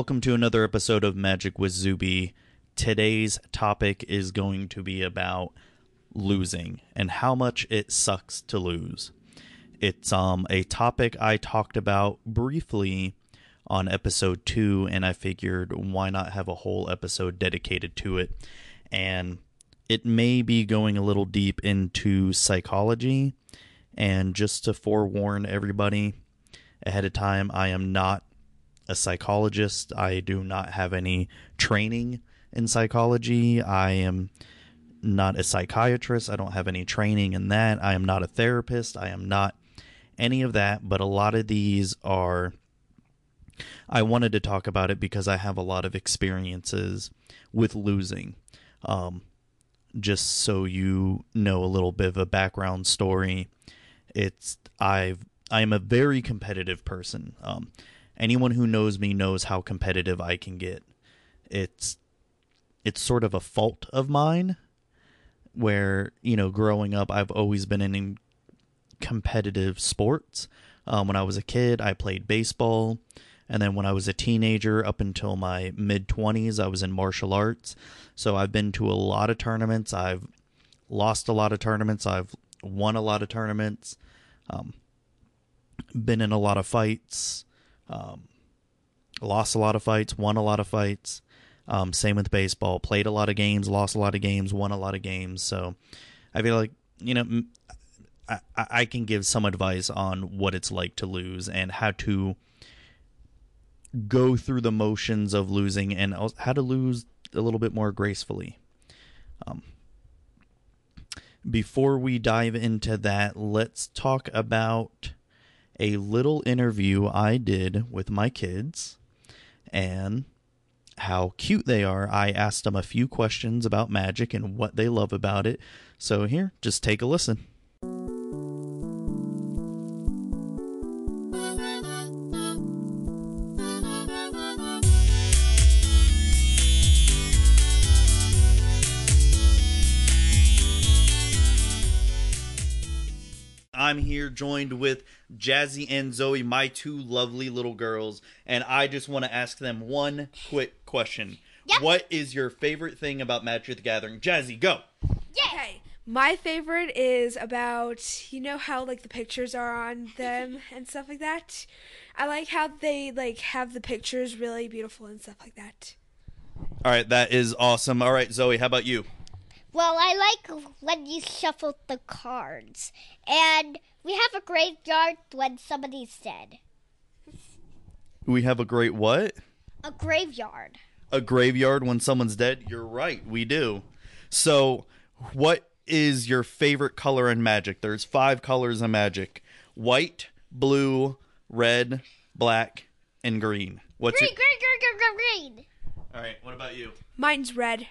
welcome to another episode of Magic with Zuby. Today's topic is going to be about losing and how much it sucks to lose. It's um a topic I talked about briefly on episode 2 and I figured why not have a whole episode dedicated to it. And it may be going a little deep into psychology and just to forewarn everybody ahead of time, I am not a psychologist. I do not have any training in psychology. I am not a psychiatrist. I don't have any training in that. I am not a therapist. I am not any of that. But a lot of these are. I wanted to talk about it because I have a lot of experiences with losing. Um, just so you know a little bit of a background story, it's I've I am a very competitive person. Um, anyone who knows me knows how competitive I can get. It's it's sort of a fault of mine where, you know, growing up I've always been in competitive sports. Um, when I was a kid, I played baseball. And then when I was a teenager, up until my mid 20s, I was in martial arts. So I've been to a lot of tournaments. I've lost a lot of tournaments. I've won a lot of tournaments. Um, been in a lot of fights. Um, lost a lot of fights, won a lot of fights. Um, same with baseball. Played a lot of games, lost a lot of games, won a lot of games. So I feel like you know I, I can give some advice on what it's like to lose and how to go through the motions of losing and how to lose a little bit more gracefully. Um, before we dive into that, let's talk about a little interview I did with my kids and how cute they are. I asked them a few questions about magic and what they love about it. So, here, just take a listen. I'm here joined with Jazzy and Zoe, my two lovely little girls, and I just want to ask them one quick question. Yep. What is your favorite thing about Magic the Gathering? Jazzy, go. Okay. My favorite is about you know how like the pictures are on them and stuff like that. I like how they like have the pictures really beautiful and stuff like that. All right, that is awesome. All right, Zoe, how about you? Well, I like when you shuffle the cards. And we have a graveyard when somebody's dead. We have a great what? A graveyard. A graveyard when someone's dead? You're right, we do. So, what is your favorite color in Magic? There's five colors in Magic white, blue, red, black, and green. What's green, your... green, green, green, green. All right, what about you? Mine's red.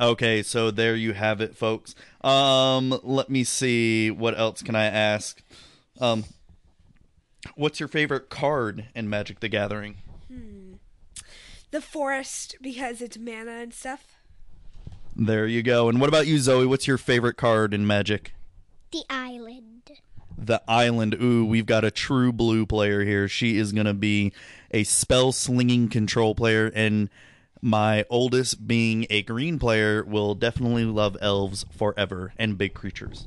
Okay, so there you have it, folks. Um, let me see. What else can I ask? Um, what's your favorite card in Magic: The Gathering? Hmm. The forest because it's mana and stuff. There you go. And what about you, Zoe? What's your favorite card in Magic? The island. The island. Ooh, we've got a true blue player here. She is gonna be a spell slinging control player and my oldest being a green player will definitely love elves forever and big creatures.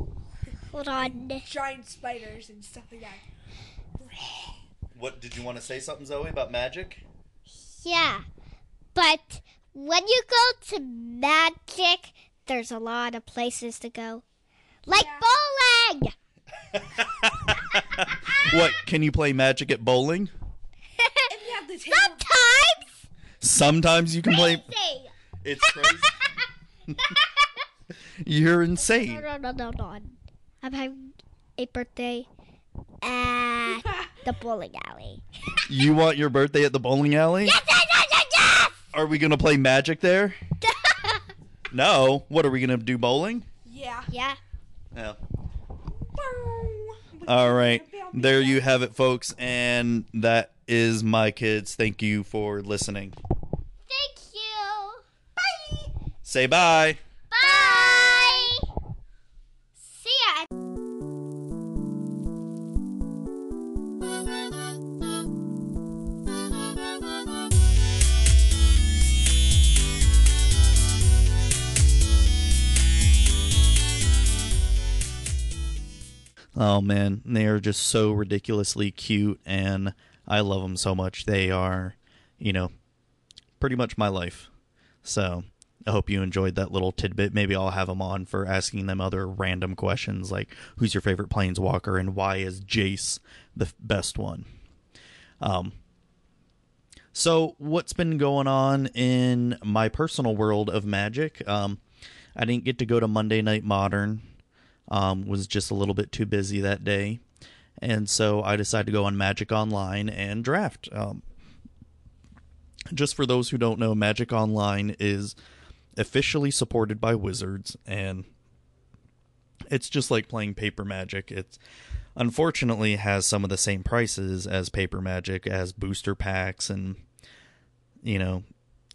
Hold on. Giant spiders and stuff like that. What did you want to say something Zoe about magic? Yeah. But when you go to magic, there's a lot of places to go. Like yeah. bowling. what, can you play magic at bowling? Sometimes. Sometimes you can play. Crazy. It's crazy. You're insane. No, no, no, no, no. I'm having a birthday at the bowling alley. You want your birthday at the bowling alley? Yes, yes, yes, yes, yes! Are we gonna play magic there? no. What are we gonna do? Bowling? Yeah. Yeah. Yeah. All right. There you have it, folks. And that is my kids. Thank you for listening. Thank you. Bye. Say bye. Bye. See ya. Oh man, they are just so ridiculously cute, and I love them so much. They are, you know, pretty much my life. So I hope you enjoyed that little tidbit. Maybe I'll have them on for asking them other random questions like who's your favorite planeswalker and why is Jace the best one. Um, so what's been going on in my personal world of Magic? Um, I didn't get to go to Monday Night Modern. Um, was just a little bit too busy that day, and so I decided to go on Magic Online and draft. Um, just for those who don't know, Magic Online is officially supported by Wizards, and it's just like playing Paper Magic. It's unfortunately has some of the same prices as Paper Magic, as booster packs and you know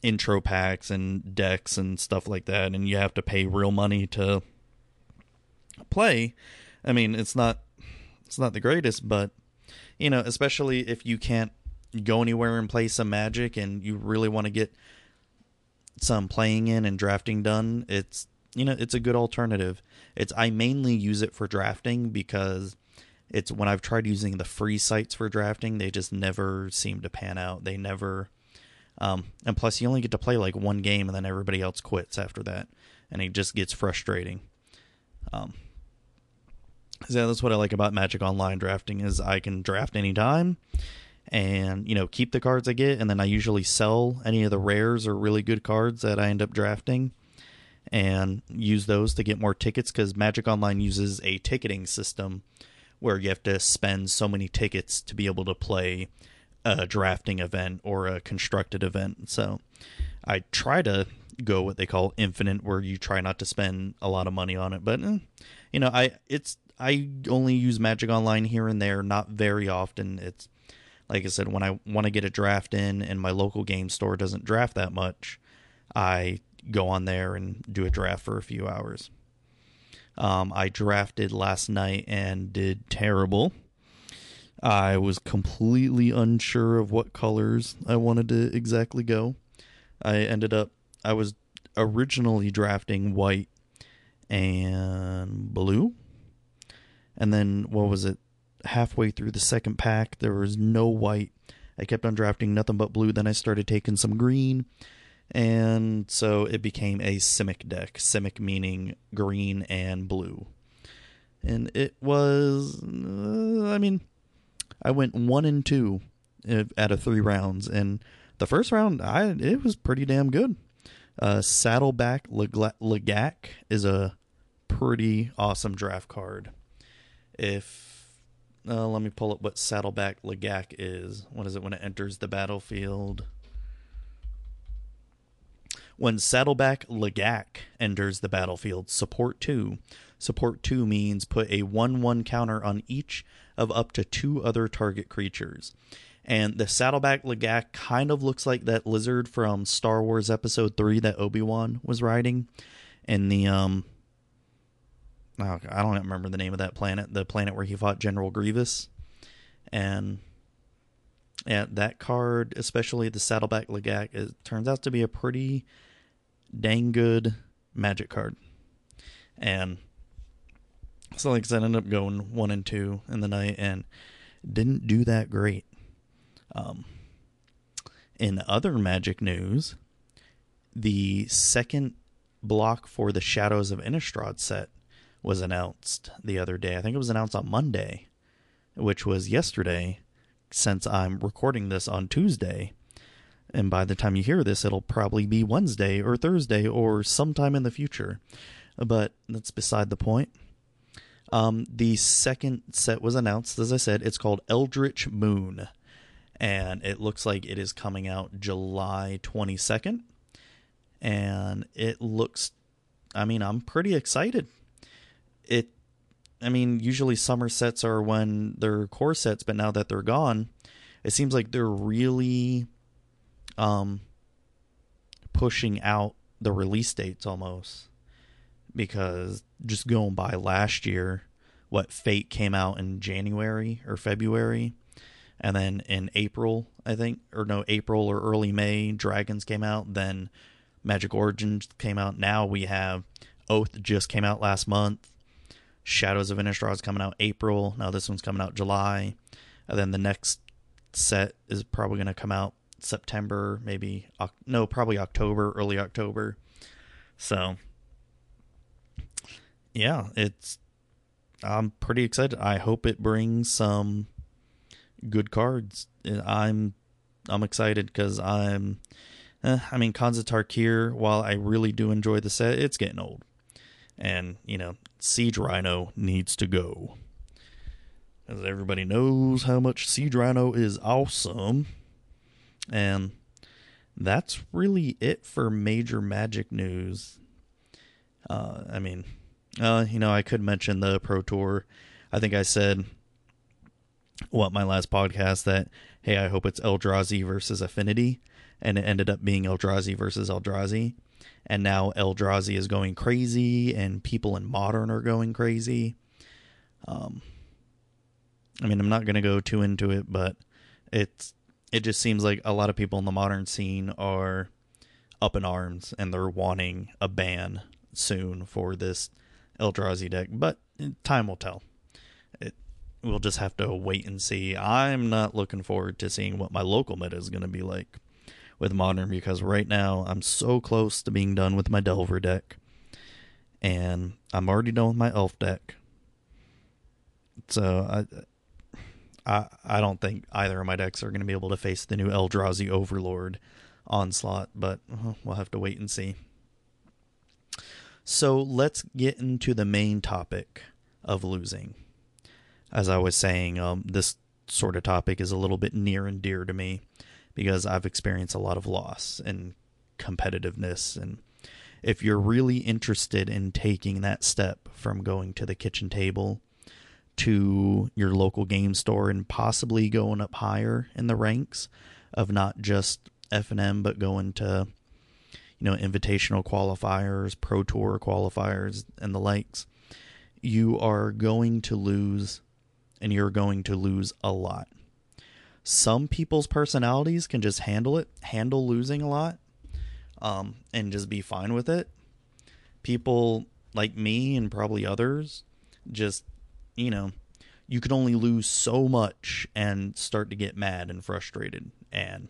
intro packs and decks and stuff like that, and you have to pay real money to play. I mean, it's not it's not the greatest, but you know, especially if you can't go anywhere and play some Magic, and you really want to get some playing in and drafting done, it's you know it's a good alternative. It's I mainly use it for drafting because it's when I've tried using the free sites for drafting, they just never seem to pan out. They never um, and plus you only get to play like one game and then everybody else quits after that and it just gets frustrating. Um, so that's what I like about Magic Online drafting is I can draft anytime and you know keep the cards I get, and then I usually sell any of the rares or really good cards that I end up drafting, and use those to get more tickets because Magic Online uses a ticketing system where you have to spend so many tickets to be able to play a drafting event or a constructed event. So I try to go what they call infinite, where you try not to spend a lot of money on it. But eh, you know, I it's I only use Magic Online here and there, not very often. It's like I said, when I want to get a draft in and my local game store doesn't draft that much, I go on there and do a draft for a few hours. Um, I drafted last night and did terrible. I was completely unsure of what colors I wanted to exactly go. I ended up, I was originally drafting white and blue. And then, what was it? halfway through the second pack, there was no white. I kept on drafting nothing but blue. Then I started taking some green. And so it became a Simic deck. Simic meaning green and blue. And it was, uh, I mean, I went one and two out of three rounds. And the first round, I it was pretty damn good. Uh, Saddleback Lagac is a pretty awesome draft card. If uh, let me pull up what Saddleback Lagac is. What is it when it enters the battlefield? When Saddleback Lagac enters the battlefield, support 2. Support 2 means put a 1 1 counter on each of up to two other target creatures. And the Saddleback Lagac kind of looks like that lizard from Star Wars Episode 3 that Obi Wan was riding in the um, oh, I don't remember the name of that planet, the planet where he fought General Grievous. And yeah, that card, especially the Saddleback Lagac, it turns out to be a pretty dang good magic card. And so, like I said, I ended up going one and two in the night and didn't do that great. Um, in other magic news, the second block for the Shadows of Innistrad set was announced the other day. I think it was announced on Monday, which was yesterday, since I'm recording this on Tuesday. And by the time you hear this, it'll probably be Wednesday or Thursday or sometime in the future. But that's beside the point. Um, the second set was announced, as I said. It's called Eldritch Moon. And it looks like it is coming out July 22nd. And it looks, I mean, I'm pretty excited it I mean, usually summer sets are when they're core sets, but now that they're gone, it seems like they're really um pushing out the release dates almost. Because just going by last year, what Fate came out in January or February, and then in April, I think, or no, April or early May, Dragons came out, then Magic Origins came out. Now we have Oath just came out last month. Shadows of Innistrad is coming out April. Now this one's coming out July, and then the next set is probably going to come out September, maybe no, probably October, early October. So yeah, it's I'm pretty excited. I hope it brings some good cards. I'm I'm excited because I'm. Eh, I mean, of Tarkir. While I really do enjoy the set, it's getting old, and you know, Siege Rhino needs to go. As everybody knows how much Siege Rhino is awesome, and that's really it for major Magic news. Uh, I mean, uh, you know, I could mention the Pro Tour. I think I said what my last podcast that hey, I hope it's Eldrazi versus Affinity, and it ended up being Eldrazi versus Eldrazi, and now Eldrazi is going crazy, and people in Modern are going crazy. Um, I mean, I'm not gonna go too into it, but it's it just seems like a lot of people in the Modern scene are up in arms, and they're wanting a ban soon for this Eldrazi deck, but time will tell. It we'll just have to wait and see. I'm not looking forward to seeing what my local meta is going to be like with modern because right now I'm so close to being done with my Delver deck, and I'm already done with my Elf deck. So I. I, I don't think either of my decks are going to be able to face the new Eldrazi Overlord onslaught, but we'll have to wait and see. So let's get into the main topic of losing. As I was saying, um, this sort of topic is a little bit near and dear to me because I've experienced a lot of loss and competitiveness. And if you're really interested in taking that step from going to the kitchen table to your local game store and possibly going up higher in the ranks of not just FNM but going to you know, invitational qualifiers, pro tour qualifiers, and the likes, you are going to lose, and you're going to lose a lot. Some people's personalities can just handle it, handle losing a lot, um, and just be fine with it. People like me and probably others just, you know, you can only lose so much and start to get mad and frustrated and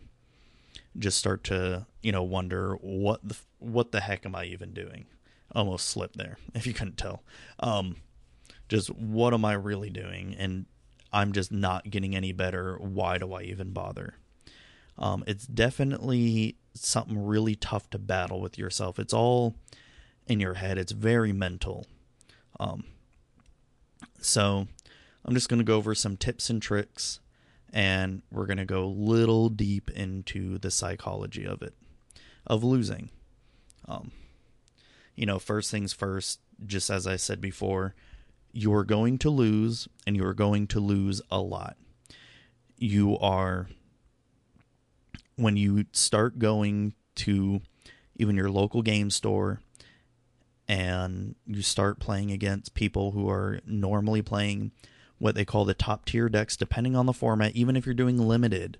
just start to you know wonder what the what the heck am I even doing? Almost slipped there if you couldn't tell. Um, just what am I really doing? And I'm just not getting any better. Why do I even bother? Um, it's definitely something really tough to battle with yourself. It's all in your head. It's very mental. Um, so I'm just going to go over some tips and tricks and we're going to go little deep into the psychology of it of losing um you know first things first just as i said before you're going to lose and you're going to lose a lot. You are when you start going to even your local game store and you start playing against people who are normally playing what they call the top tier decks depending on the format even if you're doing limited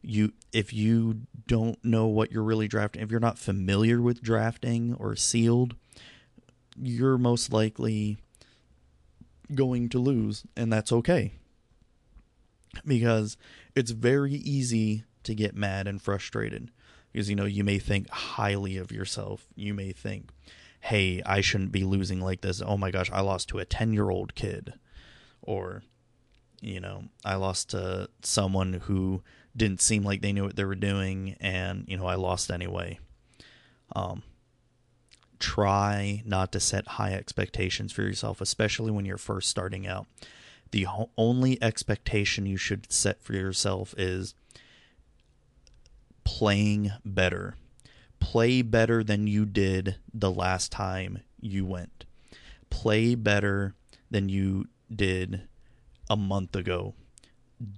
you if you don't know what you're really drafting if you're not familiar with drafting or sealed you're most likely going to lose and that's okay. Because it's very easy to get mad and frustrated. Because you know you may think highly of yourself. You may think hey i shouldn't be losing like this. Oh my gosh i lost to a 10 year old kid. Or you know i lost to someone who didn't seem like they knew what they were doing and you know i lost anyway. Um try not to set high expectations for yourself especially when you're first starting out the ho- only expectation you should set for yourself is playing better play better than you did the last time you went play better than you did a month ago.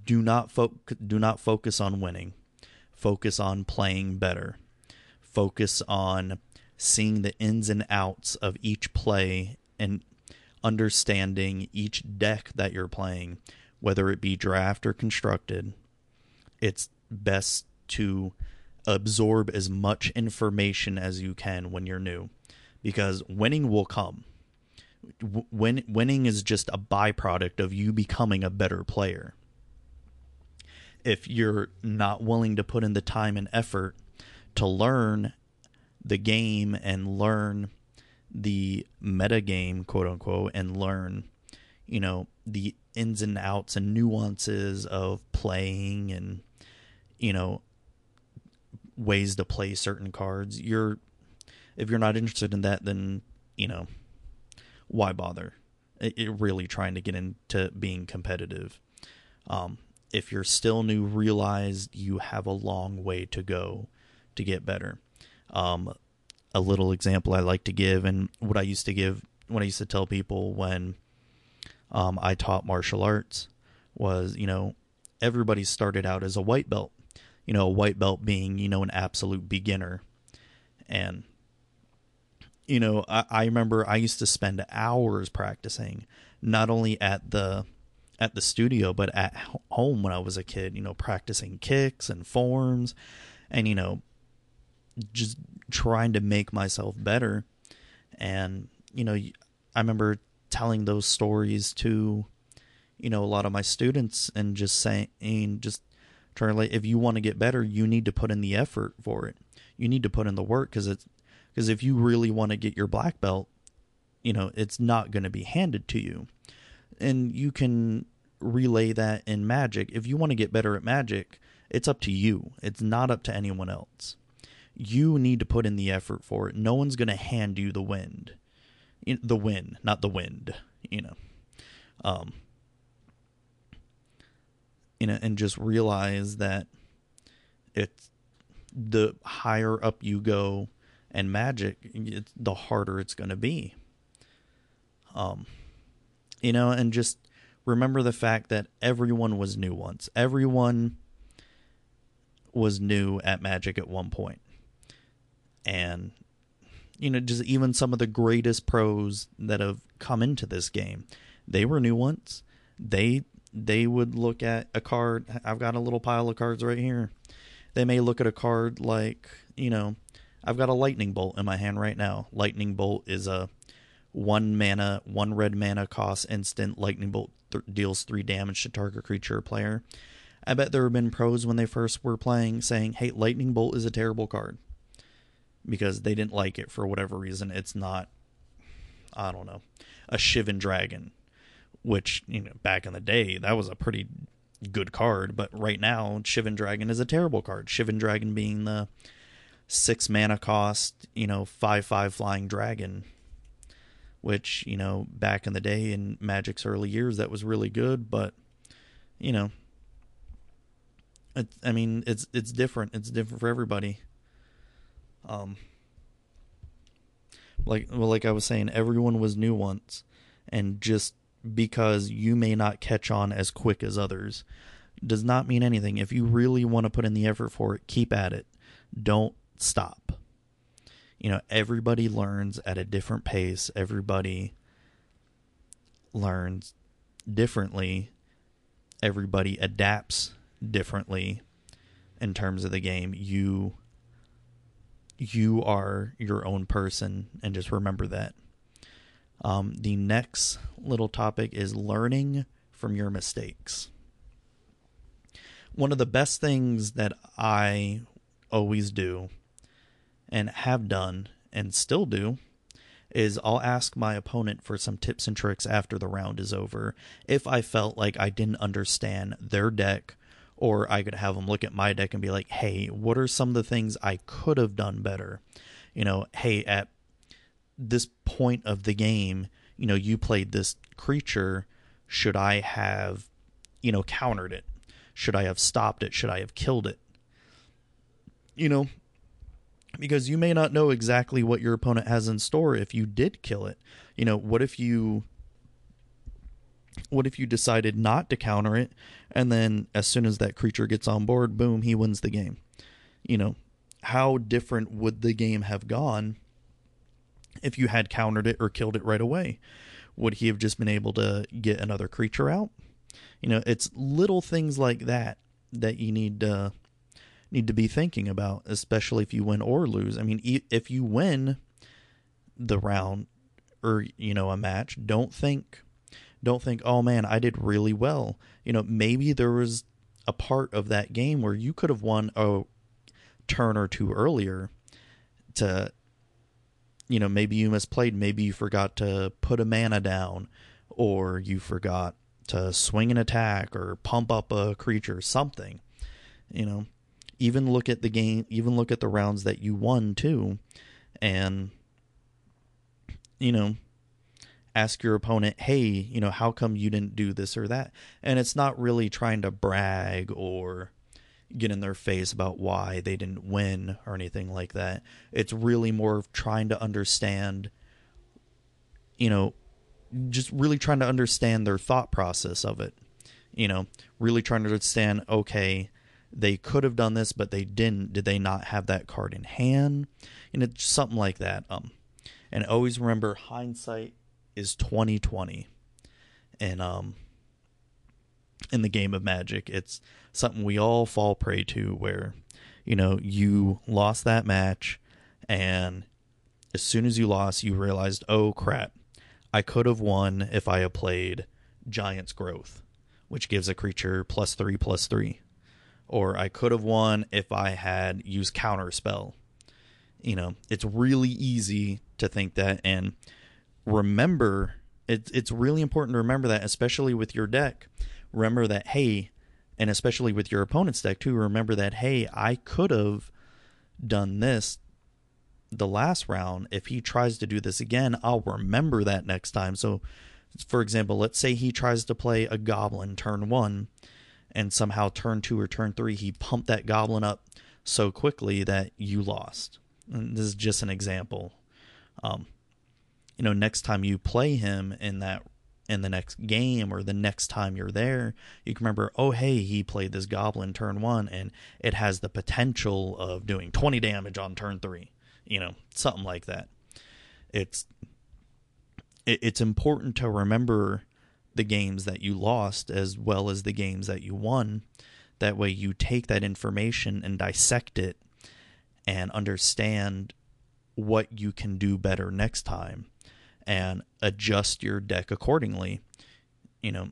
Do not fo- do not focus on winning. Focus on playing better. Focus on seeing the ins and outs of each play and understanding each deck that you're playing, whether it be draft or constructed. It's best to absorb as much information as you can when you're new because winning will come winning is just a byproduct of you becoming a better player. If you're not willing to put in the time and effort to learn the game and learn the meta game, quote unquote, and learn, you know, the ins and outs and nuances of playing and, you know, ways to play certain cards. You're, if you're not interested in that, then, you know, why bother? It, it really trying to get into being competitive. Um, if you're still new, realize you have a long way to go to get better. Um, a little example I like to give, and what I used to give, what I used to tell people when um, I taught martial arts was, you know, everybody started out as a white belt. You know, a white belt being, you know, an absolute beginner. And, you know, I, I remember I used to spend hours practicing, not only at the at the studio, but at home when I was a kid, you know, practicing kicks and forms and, you know, just trying to make myself better. And, you know, I remember telling those stories to, you know, a lot of my students and just saying, just trying to like, if you want to get better, you need to put in the effort for it. You need to put in the work because it's, because if you really want to get your black belt, you know, it's not going to be handed to you. And you can relay that in magic. If you want to get better at magic, it's up to you. It's not up to anyone else you need to put in the effort for it. No one's going to hand you the wind, the win, not the wind. You know, um, you know, and just realize that it's the higher up you go, and magic, the harder it's going to be. Um, you know, and just remember the fact that everyone was new once. Everyone was new at magic at one point and you know just even some of the greatest pros that have come into this game. They were new ones. They they would look at a card. I've got a little pile of cards right here. They may look at a card like you know i've got a lightning bolt in my hand right now. Lightning bolt is a one mana one red mana cost instant. Lightning bolt th- deals three damage to target creature or player. I bet there have been pros when they first were playing saying hey lightning bolt is a terrible card because they didn't like it for whatever reason. It's not, I don't know, a Shivan Dragon, which, you know, back in the day, that was a pretty good card. But right now, Shivan Dragon is a terrible card. Shivan Dragon being the six mana cost, you know, 5 5 flying dragon, which, you know, back in the day in Magic's early years, that was really good. But, you know, I mean, it's it's different. It's different for everybody. Um, like well, like I was saying, everyone was new once, and just because you may not catch on as quick as others does not mean anything. If you really want to put in the effort for it, keep at it. Don't stop. You know, everybody learns at a different pace. Everybody learns differently. Everybody adapts differently in terms of the game. You you are your own person, and just remember that. Um, the next little topic is learning from your mistakes. One of the best things that I always do and have done and still do is I'll ask my opponent for some tips and tricks after the round is over if I felt like I didn't understand their deck or I could have them look at my deck and be like, hey, what are some of the things I could have done better? You know, hey, at this point of the game, you know, you played this creature. Should I have, you know, countered it? Should I have stopped it? Should I have killed it? You know, because you may not know exactly what your opponent has in store if you did kill it. You know, what if you what if you decided not to counter it? And then as soon as that creature gets on board boom he wins the game. You know how different would the game have gone if you had countered it or killed it right away? Would he have just been able to get another creature out? You know it's little things like that that you need to need to be thinking about especially if you win or lose. I mean if you win the round or you know a match, don't think don't think, "Oh man, I did really well." You know, maybe there was a part of that game where you could have won a turn or two earlier to you know, maybe you misplayed, maybe you forgot to put a mana down or you forgot to swing an attack or pump up a creature, something. You know, even look at the game, even look at the rounds that you won too, and you know, ask your opponent, hey, you know, how come you didn't do this or that? And it's not really trying to brag or get in their face about why they didn't win or anything like that. It's really more of trying to understand, you know, just really trying to understand their thought process of it. You know, really trying to understand, okay, they could have done this, but they didn't. Did they not have that card in hand? You know, something like that. Um, and always remember, hindsight is twenty twenty, and um, in the game of Magic, it's something we all fall prey to, where you know you lost that match, and as soon as you lost, you realized, oh crap, I could have won if I had played Giant's Growth, which gives a creature plus three plus three or I could have won if I had used counter spell. You know, it's really easy to think that and remember it's it's really important to remember that especially with your deck. Remember that hey, and especially with your opponent's deck too, remember that hey, I could have done this the last round. If he tries to do this again, I'll remember that next time. So for example, let's say he tries to play a goblin turn 1 and somehow turn two or turn three, he pumped that goblin up so quickly that you lost. And this is just an example. Um, you know, next time you play him in that in the next game or the next time you're there, you can remember, oh hey, he played this goblin turn one and it has the potential of doing 20 damage on turn three. You know, something like that. It's it, it's important to remember the games that you lost as well as the games that you won. That way, you take that information and dissect it and understand what you can do better next time and adjust your deck accordingly. You know,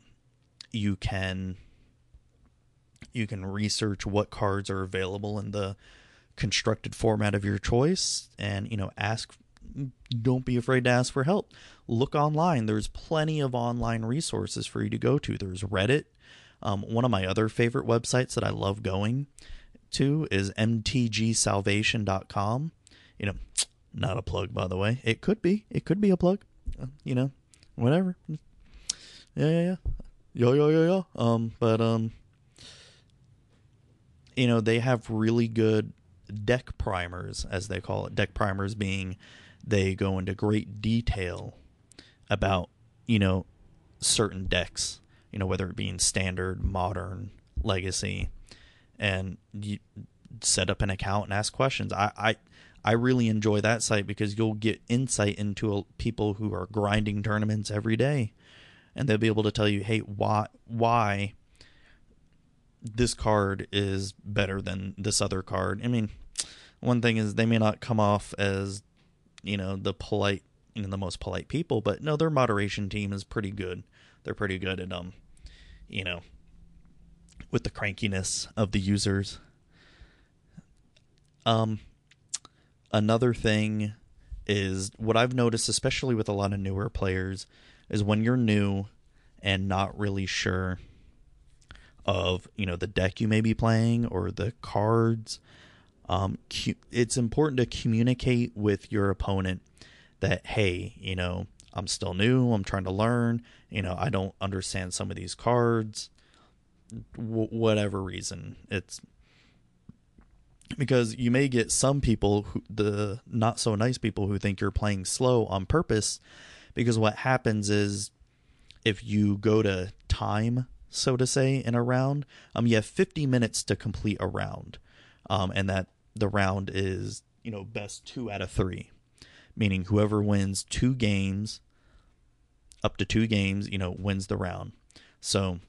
you can you can research what cards are available in the constructed format of your choice and you know ask don't be afraid to ask for help. Look online. There's plenty of online resources for you to go to. There's Reddit. Um, one of my other favorite websites that I love going to is mtgsalvation.com. You know, not a plug, by the way. It could be. It could be a plug. Uh, you know, whatever. Yeah, yeah, yeah. Yo, yo, yo, yo. Um, but um, you know, they have really good deck primers, as they call it. Deck primers being they go into great detail about you know certain decks you know whether it be in standard modern legacy and you set up an account and ask questions i i I really enjoy that site because you'll get insight into a, people who are grinding tournaments every day, and they'll be able to tell you, hey, why why this card is better than this other card. I mean, one thing is they may not come off as you know the polite you know the most polite people but no their moderation team is pretty good. They're pretty good at um you know with the crankiness of the users. Um another thing is what i've noticed especially with a lot of newer players is when you're new and not really sure of you know the deck you may be playing or the cards um, it's important to communicate with your opponent that hey you know i'm still new i'm trying to learn you know i don't understand some of these cards w- whatever reason it's because you may get some people who the not so nice people who think you're playing slow on purpose because what happens is if you go to time so to say in a round um you have 50 minutes to complete a round um and that the round is, you know, best two out of three, meaning whoever wins two games, up to two games, you know, wins the round. So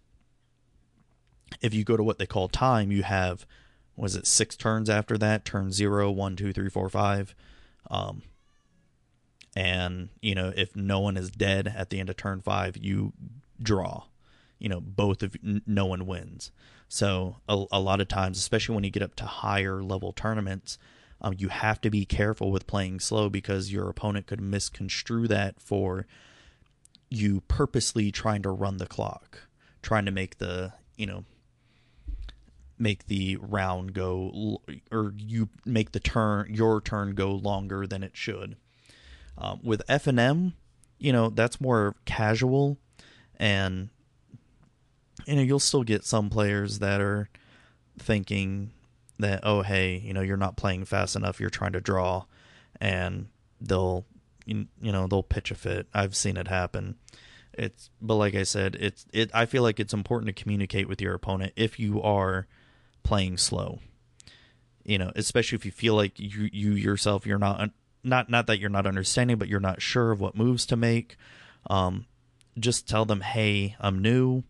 if you go to what they call time, you have, was it six turns after that? Turn zero, one, two, three, four, five. Um, and you know if no one is dead at the end of turn five, you draw. You know, both of no one wins. So a, a lot of times, especially when you get up to higher level tournaments, um, you have to be careful with playing slow because your opponent could misconstrue that for you purposely trying to run the clock, trying to make the you know make the round go or you make the turn your turn go longer than it should. Um, with F and M, you know that's more casual, and you know you'll still get some players that are thinking that oh hey you know you're not playing fast enough you're trying to draw and they'll you, you know they'll pitch a fit i've seen it happen it's but like i said it's it i feel like it's important to communicate with your opponent if you are playing slow you know especially if you feel like you you yourself you're not not not that you're not understanding but you're not sure of what moves to make um just tell them hey i'm new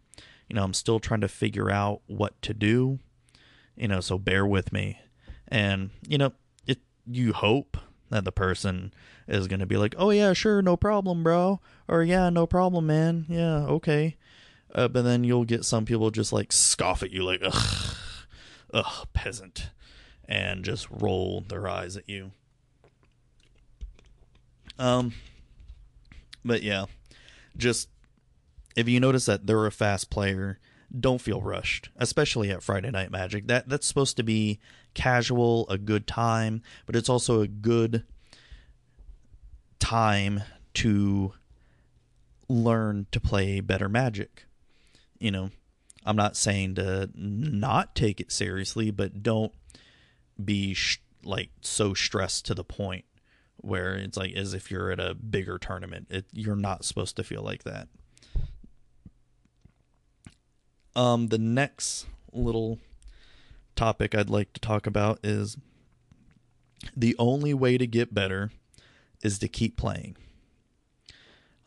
you know i'm still trying to figure out what to do you know, so bear with me. And, you know, it you hope that the person is going to be like, "Oh yeah, sure, no problem, bro." Or, "Yeah, no problem, man. Yeah, okay." Uh, but then you'll get some people just like scoff at you like, "Ugh, ugh, peasant." And just roll their eyes at you. Um but yeah, just if you notice that they're a fast player, don't feel rushed, especially at Friday Night Magic. That that's supposed to be casual, a good time, but it's also a good time to learn to play better Magic. You know, I'm not saying to not take it seriously, but don't be sh- like so stressed to the point where it's like as if you're at a bigger tournament. It, you're not supposed to feel like that. Um, the next little topic I'd like to talk about is the only way to get better is to keep playing.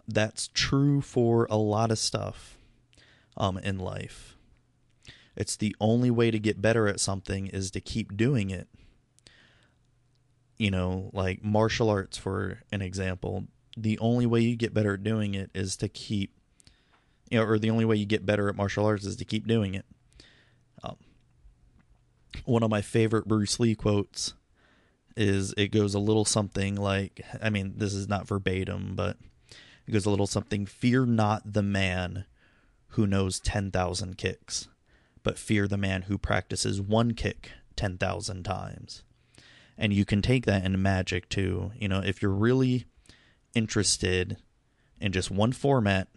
That's true for a lot of stuff um, in life. It's the only way to get better at something is to keep doing it. You know, like martial arts, for an example, the only way you get better at doing it is to keep you know, or the only way you get better at martial arts is to keep doing it. Um, one of my favorite Bruce Lee quotes is it goes a little something like I mean, this is not verbatim, but it goes a little something fear not the man who knows 10,000 kicks, but fear the man who practices one kick 10,000 times. And you can take that in magic too. You know, if you're really interested in just one format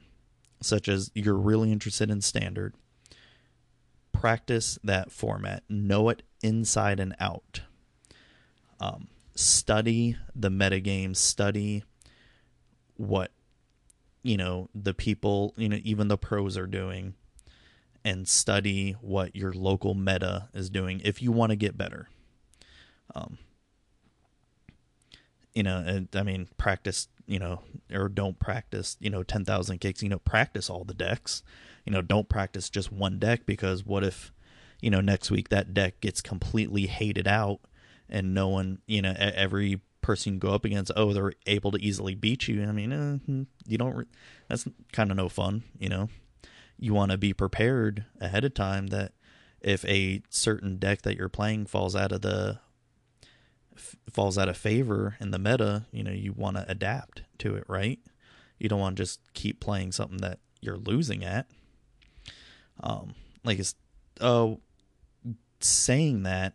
such as you're really interested in standard, practice that format, know it inside and out. Um, study the metagame, study what you know the people, you know, even the pros are doing, and study what your local meta is doing if you want to get better. Um, you know, and, I mean, practice you know, or don't practice, you know, 10,000 kicks, you know, practice all the decks. You know, don't practice just one deck because what if, you know, next week that deck gets completely hated out and no one, you know, every person you go up against, oh, they're able to easily beat you. I mean, uh, you don't, that's kind of no fun, you know. You want to be prepared ahead of time that if a certain deck that you're playing falls out of the f- falls out of favor in the meta, you know, you want to adapt to it, right? You don't want to just keep playing something that you're losing at. Um, like it's uh, saying that,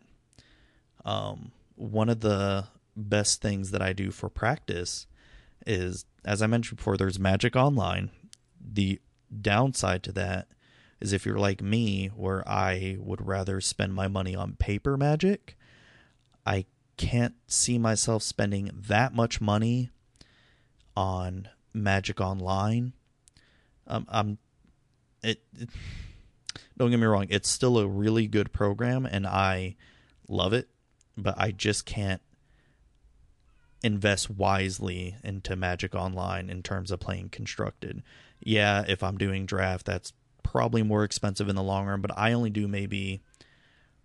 um, one of the best things that I do for practice is, as I mentioned before, there's Magic Online. The downside to that is if you're like me, where I would rather spend my money on paper magic, I can't see myself spending that much money on Magic Online. Um, I'm it, it, Don't get me wrong; it's still a really good program, and I love it. But I just can't invest wisely into Magic Online in terms of playing constructed. Yeah, if I'm doing draft, that's probably more expensive in the long run. But I only do maybe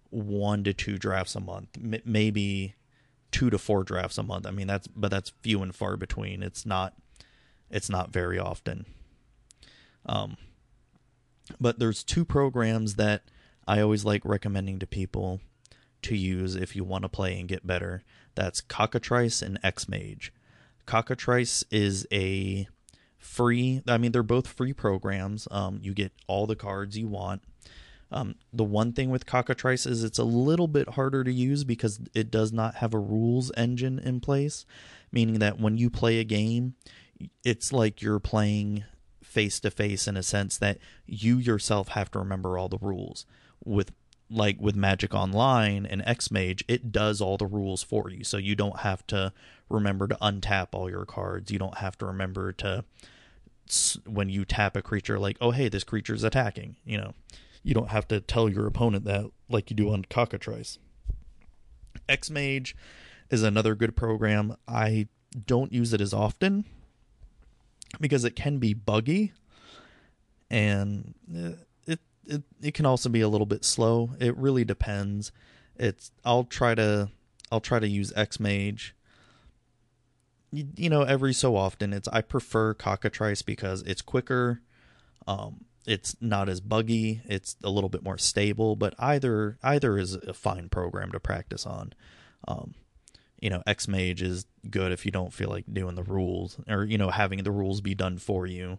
one to two drafts a month, M- maybe two to four drafts a month. I mean that's but that's few and far between. It's not it's not very often. Um, but there's two programs that I always like recommending to people to use if you want to play and get better. That's Cockatrice and Xmage. Cockatrice is a free. I mean, they're both free programs. Um, you get all the cards you want. Um, the one thing with Cockatrice is it's a little bit harder to use because it does not have a rules engine in place, meaning that when you play a game, it's like you're playing face to face in a sense that you yourself have to remember all the rules. With like with Magic Online and Xmage, it does all the rules for you. So you don't have to remember to untap all your cards. You don't have to remember to when you tap a creature like, "Oh, hey, this creature's attacking." You know, you don't have to tell your opponent that like you do on Cockatrice. Xmage is another good program. I don't use it as often because it can be buggy and uh, it it can also be a little bit slow. It really depends. It's I'll try to I'll try to use Xmage you, you know every so often. It's I prefer Cockatrice because it's quicker. Um it's not as buggy, it's a little bit more stable, but either either is a fine program to practice on. Um you know, Xmage is good if you don't feel like doing the rules or you know having the rules be done for you.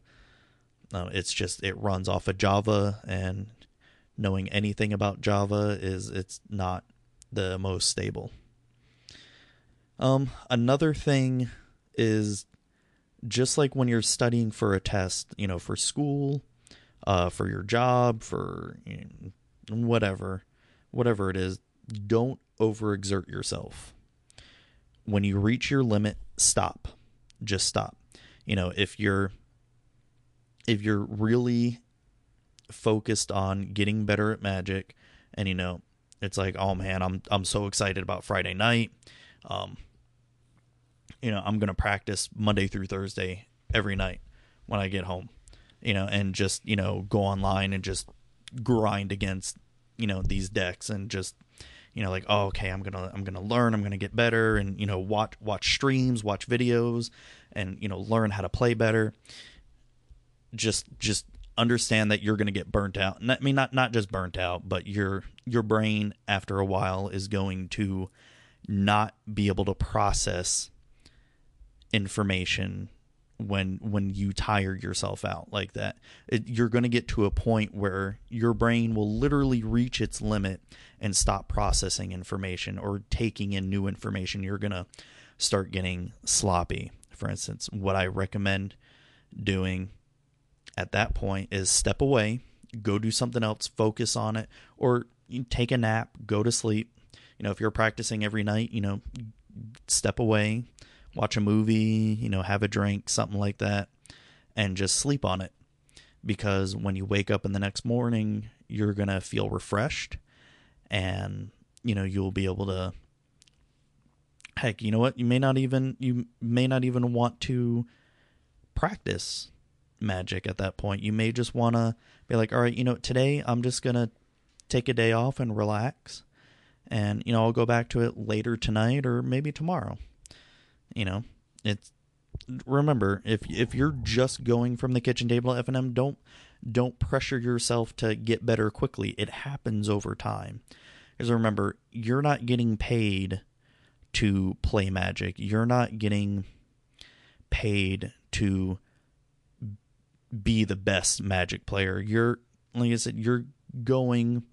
Uh, it's just it runs off of Java, and knowing anything about Java is it's not the most stable. Um, another thing is just like when you're studying for a test, you know, for school, uh, for your job, for you know, whatever, whatever it is, don't overexert yourself when you reach your limit, stop. Just stop. You know, if you're if you're really focused on getting better at magic and you know, it's like, "Oh man, I'm I'm so excited about Friday night." Um you know, I'm to practice Monday through Thursday every night when I get home. You know, and just, you know, go online and just grind against, you know, these decks and just you know like oh okay i'm gonna i'm gonna learn i'm gonna get better and you know watch watch streams watch videos and you know learn how to play better just just understand that you're gonna get burnt out. I mean not not just burnt out but your your brain after a while is going to not be able to process information when when you tire yourself out like that. It, you're going to get to a point where your brain will literally reach its limit and stop processing information or taking in new information. You're going to start getting sloppy. For instance what i recommend doing at that point is step away go do something else focus on it or take a nap go to sleep you know if you're practicing every night you know step away watch a movie, you know, have a drink, something like that, and just sleep on it. Because when you wake up in the next morning, you're going to feel refreshed and, you know, you'll be able to heck, you know what? You may not even you may not even want to practice magic at that point. You may just want to be like, "All right, you know, today I'm just going to take a day off and relax." And, you know, I'll go back to it later tonight or maybe tomorrow. You know, it's remember if if you're just going from the kitchen table at FNM, don't don't pressure yourself to get better quickly. It happens over time. Because remember, you're not getting paid to play magic. You're not getting paid to be the best magic player. You're like I said, you're going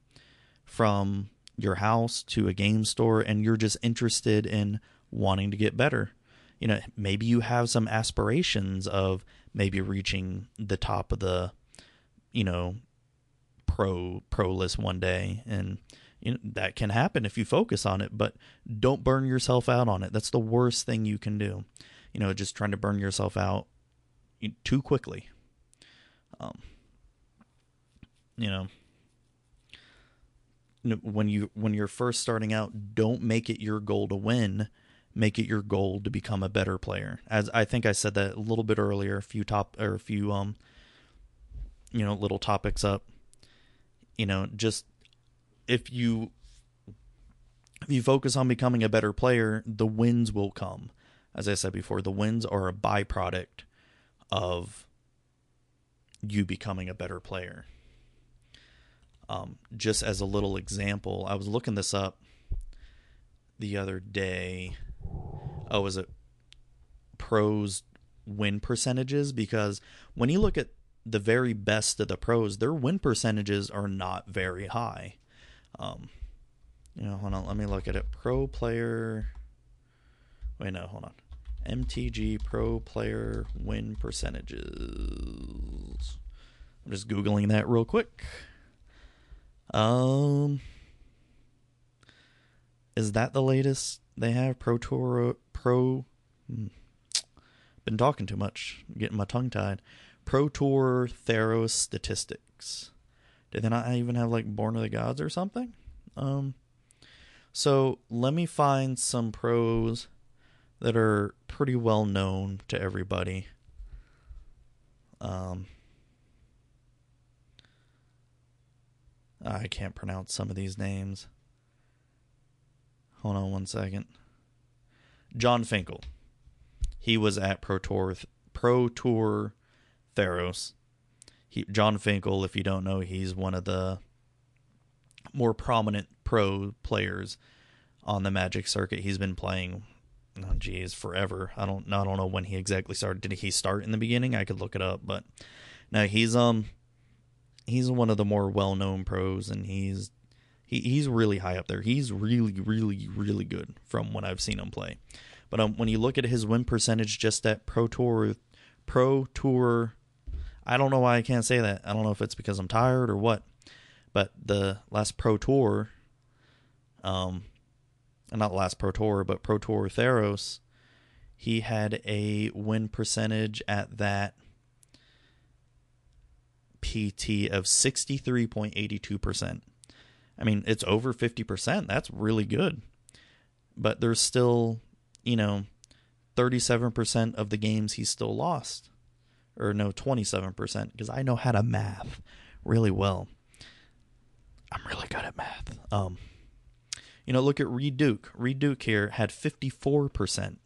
from your house to a game store and you're just interested in wanting to get better. You know maybe you have some aspirations of maybe reaching the top of the you know pro pro list one day and you know, that can happen if you focus on it but don't burn yourself out on it. That's the worst thing you can do. You know just trying to burn yourself out too quickly um you know when you when you're first starting out don't make it your goal to win make it your goal to become a better player. As I think I said that a little bit earlier, a few top or a few um you know, little topics up. You know, just if you if you focus on becoming a better player, the wins will come. As I said before, the wins are a byproduct of you becoming a better player. Um, just as a little example, I was looking this up the other day. Oh, was it pros win percentages? Because when you look at the very best of the pros, their win percentages are not very high. Um, you know, hold on, let me look at it. Pro player. Wait, no, hold on. MTG pro player win percentages. I'm just googling that real quick. Um, is that the latest they have? Pro Tour Pro. Hmm. Been talking too much, getting my tongue tied. Pro Tour Theros statistics. Did they not even have like Born of the Gods or something? Um, so let me find some pros that are pretty well known to everybody. Um, I can't pronounce some of these names. Hold on one second. Jon Finkel. He was at Pro Tour Pro Tour Theros. He, Jon Finkel, if you don't know, he's one of the more prominent pro players on the Magic circuit. He's been playing, oh geez, forever. I don't, I don't know when he exactly started. Did he start in the beginning? I could look it up, but no, he's um, he's one of the more well-known pros, and he's he, he's really high up there. He's really, really, really good from what I've seen him play. But um, when you look at his win percentage just at Pro Tour, Pro Tour, I don't know why I can't say that. I don't know if it's because I'm tired or what. But the last Pro Tour, um, not last Pro Tour, but Pro Tour Theros, he had a win percentage at that PT of 63.82%. I mean, it's over 50%. That's really good. But there's still, you know, 37% of the games he still lost. Or no, 27%, because I know how to math really well. I'm really good at math. Um, you know, look at Reid Duke. Reid Duke here had 54%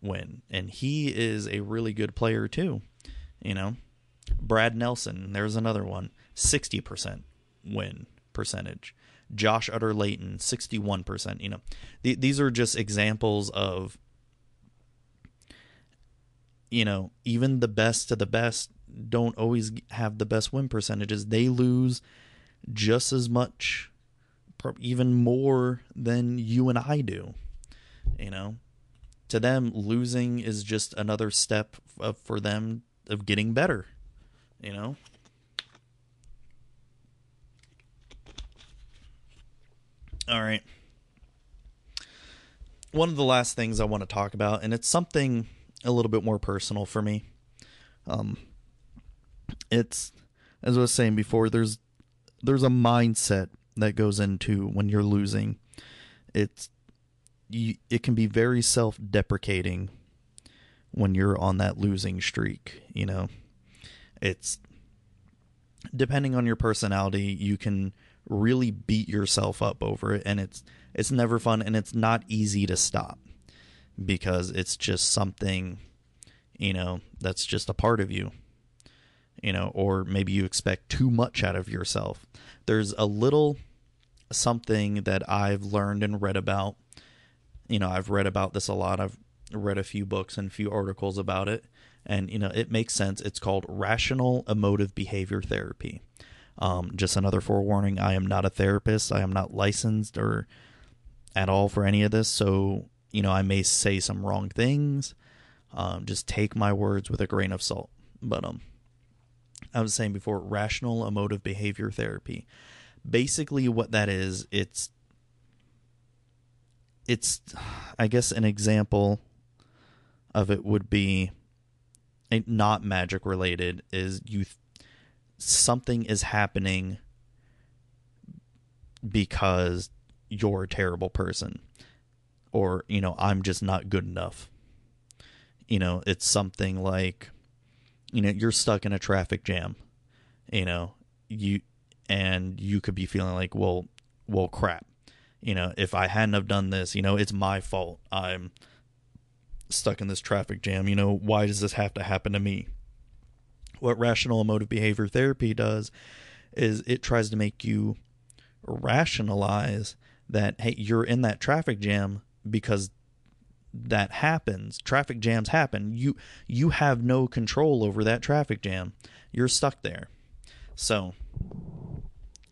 win, and he is a really good player too. You know, Brad Nelson, there's another one, 60% win percentage. Josh Utter-Leyton, 61%. You know, th- these are just examples of, you know, even the best of the best don't always have the best win percentages. They lose just as much, even more than you and I do. You know, to them, losing is just another step of, for them of getting better. You know. All right. One of the last things I want to talk about, and it's something a little bit more personal for me. Um, it's as I was saying before. There's there's a mindset that goes into when you're losing. It's you, it can be very self-deprecating when you're on that losing streak, you know. It's depending on your personality, you can really beat yourself up over it and it's it's never fun and it's not easy to stop because it's just something you know that's just a part of you you know, or maybe you expect too much out of yourself. There's a little something that I've learned and read about. You know, I've read about this a lot. I've read a few books and a few articles about it. And, you know, it makes sense. It's called rational emotive behavior therapy. Um, just another forewarning I am not a therapist. I am not licensed or at all for any of this. So, you know, I may say some wrong things. Um, just take my words with a grain of salt. But, um, I was saying before, rational emotive behavior therapy. Basically, what that is, it's it's I guess an example of it would be not magic related is you something is happening because you're a terrible person or you know I'm just not good enough. You know, it's something like you know you're stuck in a traffic jam you know you and you could be feeling like well well crap You know, if I hadn't have done this, you know, it's my fault. I'm stuck in this traffic jam. You know, why does this have to happen to me? What rational emotive behavior therapy does is it tries to make you rationalize that hey, you're in that traffic jam because that happens. Traffic jams happen. You you have no control over that traffic jam. You're stuck there. So,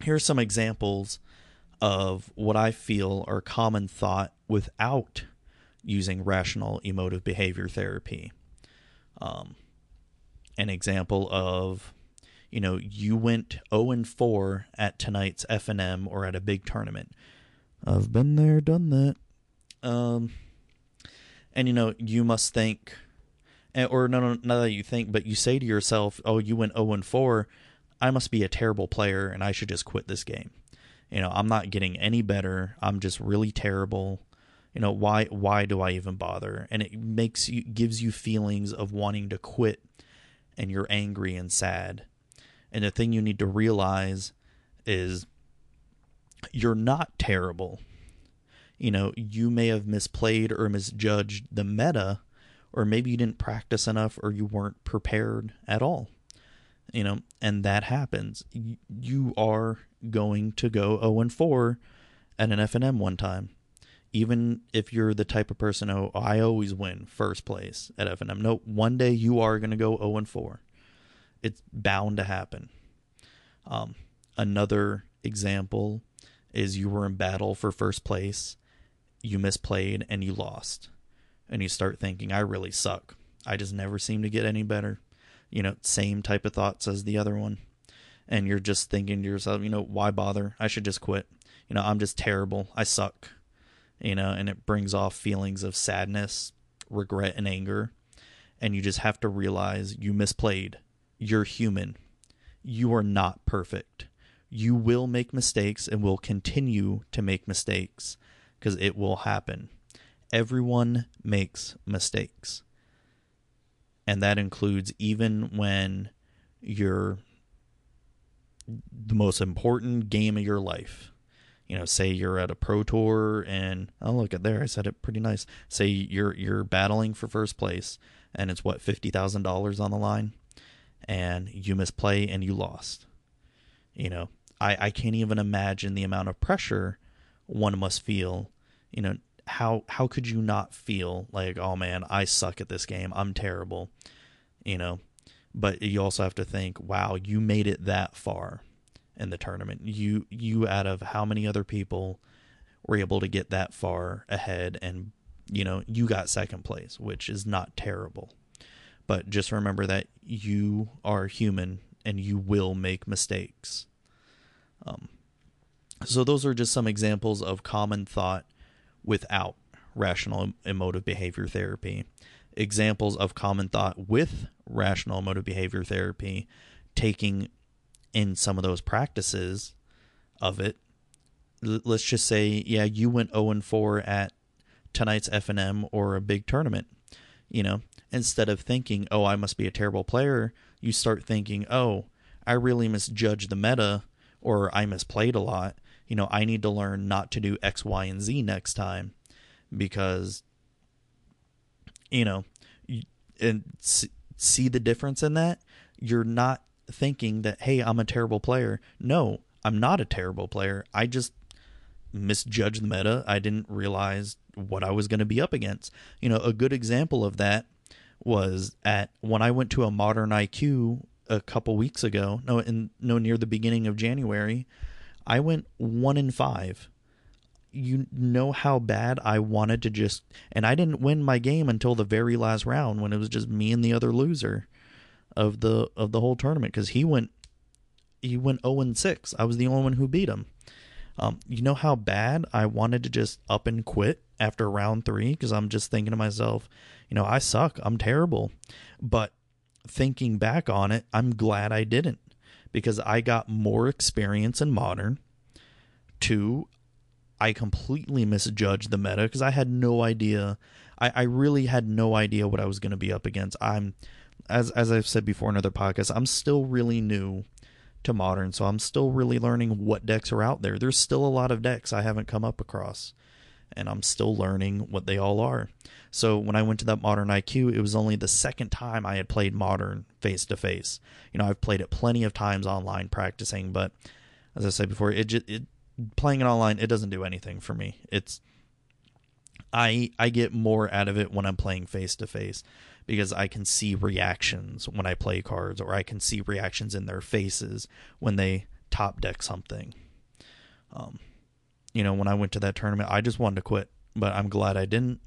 here are some examples of what I feel are common thought without using rational emotive behavior therapy. Um, an example of, you know, you went 0 and 4 at tonight's FNM or at a big tournament. I've been there, done that. Um, and you know, you must think, or no, no, not that you think, but you say to yourself, "Oh, you went 0 and 4. I must be a terrible player, and I should just quit this game." You know, I'm not getting any better. I'm just really terrible. You know, why why do I even bother? And it makes you gives you feelings of wanting to quit and you're angry and sad. And the thing you need to realize is you're not terrible. You know, you may have misplayed or misjudged the meta, or maybe you didn't practice enough or you weren't prepared at all. You know, and that happens. You are going to go 0 and 4 at an FNM one time. Even if you're the type of person, oh, I always win first place at FNM. No, one day you are going to go 0 and 4. It's bound to happen. Um, another example is you were in battle for first place, you misplayed, and you lost. And you start thinking, I really suck. I just never seem to get any better. You know, same type of thoughts as the other one and you're just thinking to yourself, you know, why bother? I should just quit. You know, I'm just terrible. I suck. You know, and it brings off feelings of sadness, regret, and anger. And you just have to realize you misplayed. You're human. You are not perfect. You will make mistakes and will continue to make mistakes because it will happen. Everyone makes mistakes. And that includes even when you're the most important game of your life. You know, say you're at a pro tour and oh look at there, I said it pretty nice. Say you're you're battling for first place and it's what fifty thousand dollars on the line, and you misplay and you lost. You know, I I can't even imagine the amount of pressure one must feel. You know, how how could you not feel like oh man, I suck at this game, I'm terrible. You know, but you also have to think, wow, you made it that far in the tournament. You you out of how many other people were able to get that far ahead and you know, you got second place, which is not terrible. But just remember that you are human and you will make mistakes. Um, so those are just some examples of common thought without rational emotive behavior therapy examples of common thought with rational emotive behavior therapy, taking in some of those practices of it. let's just say, yeah, you went 0 and 4 at tonight's FNM or a big tournament. You know, instead of thinking, "Oh, I must be a terrible player," you start thinking, "Oh, I really misjudged the meta or I misplayed a lot. You know, I need to learn not to do X, Y, and Z next time because you know, and see the difference in that, you're not thinking that, hey, I'm a terrible player. No, I'm not a terrible player. I just misjudged the meta. I didn't realize what I was going to be up against. You know, a good example of that was at when I went to a modern IQ a couple weeks ago. No, in no near the beginning of January, I went one in five you know how bad I wanted to just and I didn't win my game until the very last round when it was just me and the other loser of the of the whole tournament cuz he went he went 0 and 6. I was the only one who beat him. Um, you know how bad I wanted to just up and quit after round 3 because I'm just thinking to myself, you know, I suck. I'm terrible. But thinking back on it, I'm glad I didn't because I got more experience in modern. Two, I completely misjudged the meta because I had no idea. I, I really had no idea what I was going to be up against. I'm, as as I've said before in other podcasts, I'm still really new to modern, so I'm still really learning what decks are out there. There's still a lot of decks I haven't come up across, and I'm still learning what they all are. So when I went to that modern IQ, it was only the second time I had played modern face to face. You know, I've played it plenty of times online practicing, but as I said before, it, just, it playing it online it doesn't do anything for me. It's I I get more out of it when I'm playing face to face because I can see reactions when I play cards or I can see reactions in their faces when they top deck something. Um you know, when I went to that tournament, I just wanted to quit, but I'm glad I didn't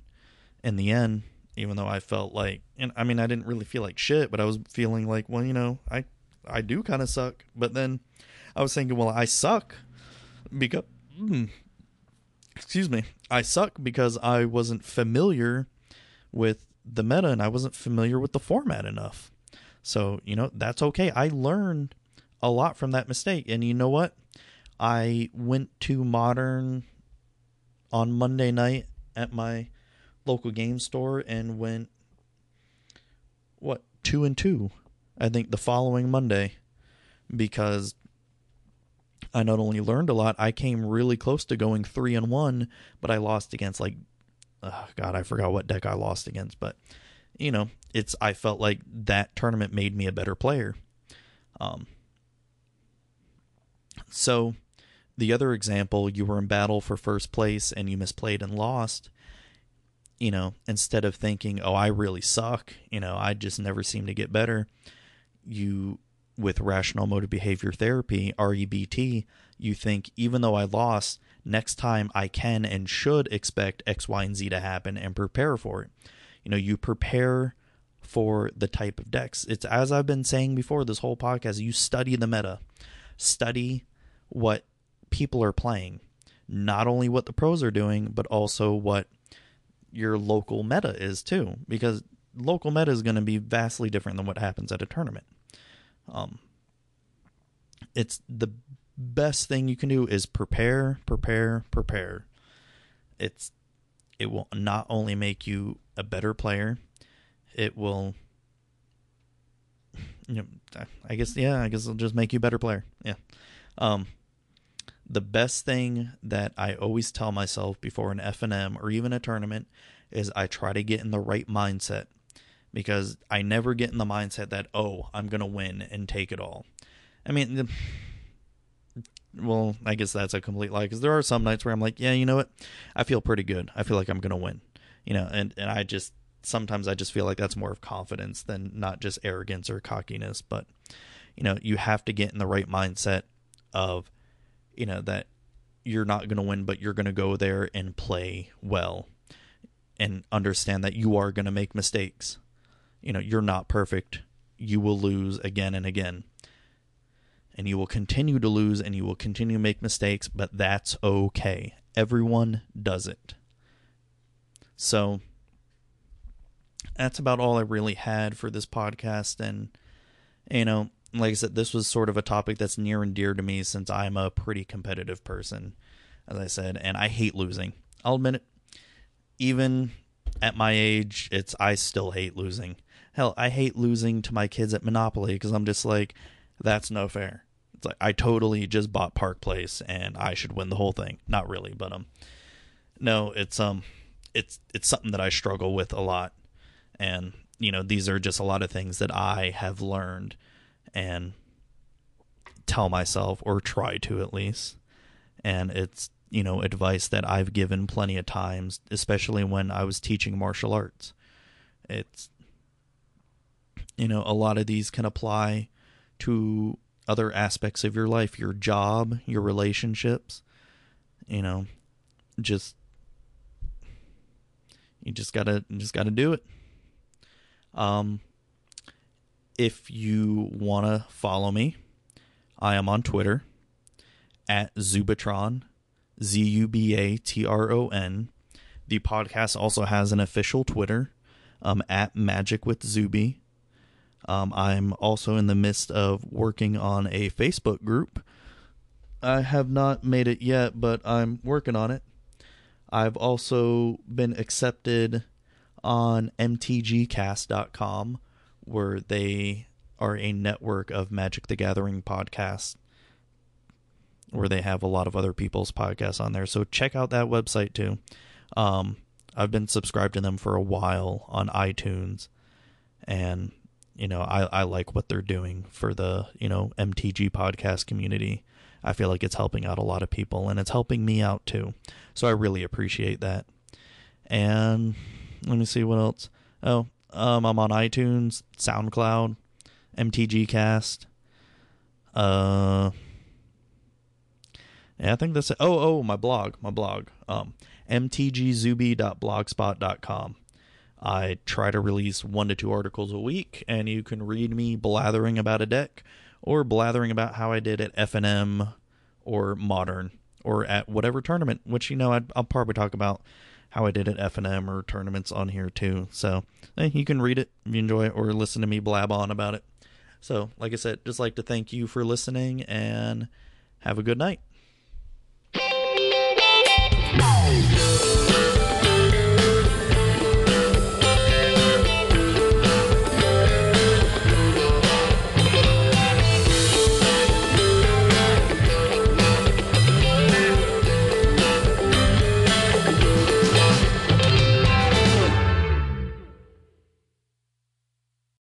in the end, even though I felt like and I mean I didn't really feel like shit, but I was feeling like, well, you know, I I do kind of suck. But then I was thinking, well, I suck because mm, excuse me, I suck because I wasn't familiar with the meta and I wasn't familiar with the format enough. So, you know, that's okay. I learned a lot from that mistake. And you know what? I went to Modern on Monday night at my local game store and went what, 2 and 2 I think the following Monday because I not only learned a lot, I came really close to going three and one, but I lost against like, oh God, I forgot what deck I lost against, but you know, it's I felt like that tournament made me a better player. Um, so the other example, you were in battle for first place and you misplayed and lost. You know, instead of thinking, "Oh, I really suck," you know, I just never seem to get better. You with rational emotive behavior therapy, REBT, you think even though I lost, next time I can and should expect X, Y, and Z to happen and prepare for it. You know, you prepare for the type of decks. It's as I've been saying before this whole podcast, you study the meta, study what people are playing, not only what the pros are doing, but also what your local meta is too, because local meta is going to be vastly different than what happens at a tournament. Um, it's the best thing you can do is prepare, prepare, prepare. It's it will not only make you a better player, it will you know, I guess yeah, I guess it'll just make you a better player. Yeah. Um the best thing that I always tell myself before an FNM or even a tournament is I try to get in the right mindset because I never get in the mindset that oh I'm gonna win and take it all. I mean, the, well, I guess that's a complete lie because there are some nights where I'm like, yeah, you know what, I feel pretty good. I feel like I'm gonna win, you know, and and I just sometimes I just feel like that's more of confidence than not just arrogance or cockiness. But you know, you have to get in the right mindset of, you know, that you're not gonna win, but you're gonna go there and play well, and understand that you are gonna make mistakes you know, you're not perfect. You will lose again and again. And you will continue to lose and you will continue to make mistakes, but that's okay. Everyone does it. So that's about all I really had for this podcast. And, you know, like I said, this was sort of a topic that's near and dear to me since I'm a pretty competitive person, as I said, and I hate losing. I'll admit it. Even at my age, it's I still hate losing. Hell, I hate losing to my kids at Monopoly because I'm just like, that's no fair. It's like I totally just bought Park Place and I should win the whole thing. Not really, but um, no, it's um, it's it's something that I struggle with a lot, and you know these are just a lot of things that I have learned and tell myself or try to at least, and it's you know advice that I've given plenty of times, especially when I was teaching martial arts. It's you know, a lot of these can apply to other aspects of your life, your job, your relationships. You know, just you just gotta just gotta do it. Um, if you wanna follow me, I am on Twitter at Zubatron, Z U B A T R O N. The podcast also has an official Twitter, um, at Magic with Zuby. Um, I'm also in the midst of working on a Facebook group. I have not made it yet, but I'm working on it. I've also been accepted on mtgcast.com where they are a network of Magic the Gathering podcasts where they have a lot of other people's podcasts on there. So check out that website too. Um, I've been subscribed to them for a while on iTunes, and you know I I like what they're doing for the you know MTG podcast community. I feel like it's helping out a lot of people, and it's helping me out too. So I really appreciate that. And let me see what else. Oh, um, I'm on iTunes, SoundCloud, MTG Cast. Uh, yeah, I think that's it. Oh, oh, my blog, my blog. Um, mtgzuby.blogspot.com. I try to release one to two articles a week, and you can read me blathering about a deck or blathering about how I did at FNM or Modern or at whatever tournament, which, you know, i will probably talk about how I did at F and M or tournaments on here too. So eh, you can read it if you enjoy it or listen to me blab on about it. So, like I said, just like to thank you for listening and have a good night.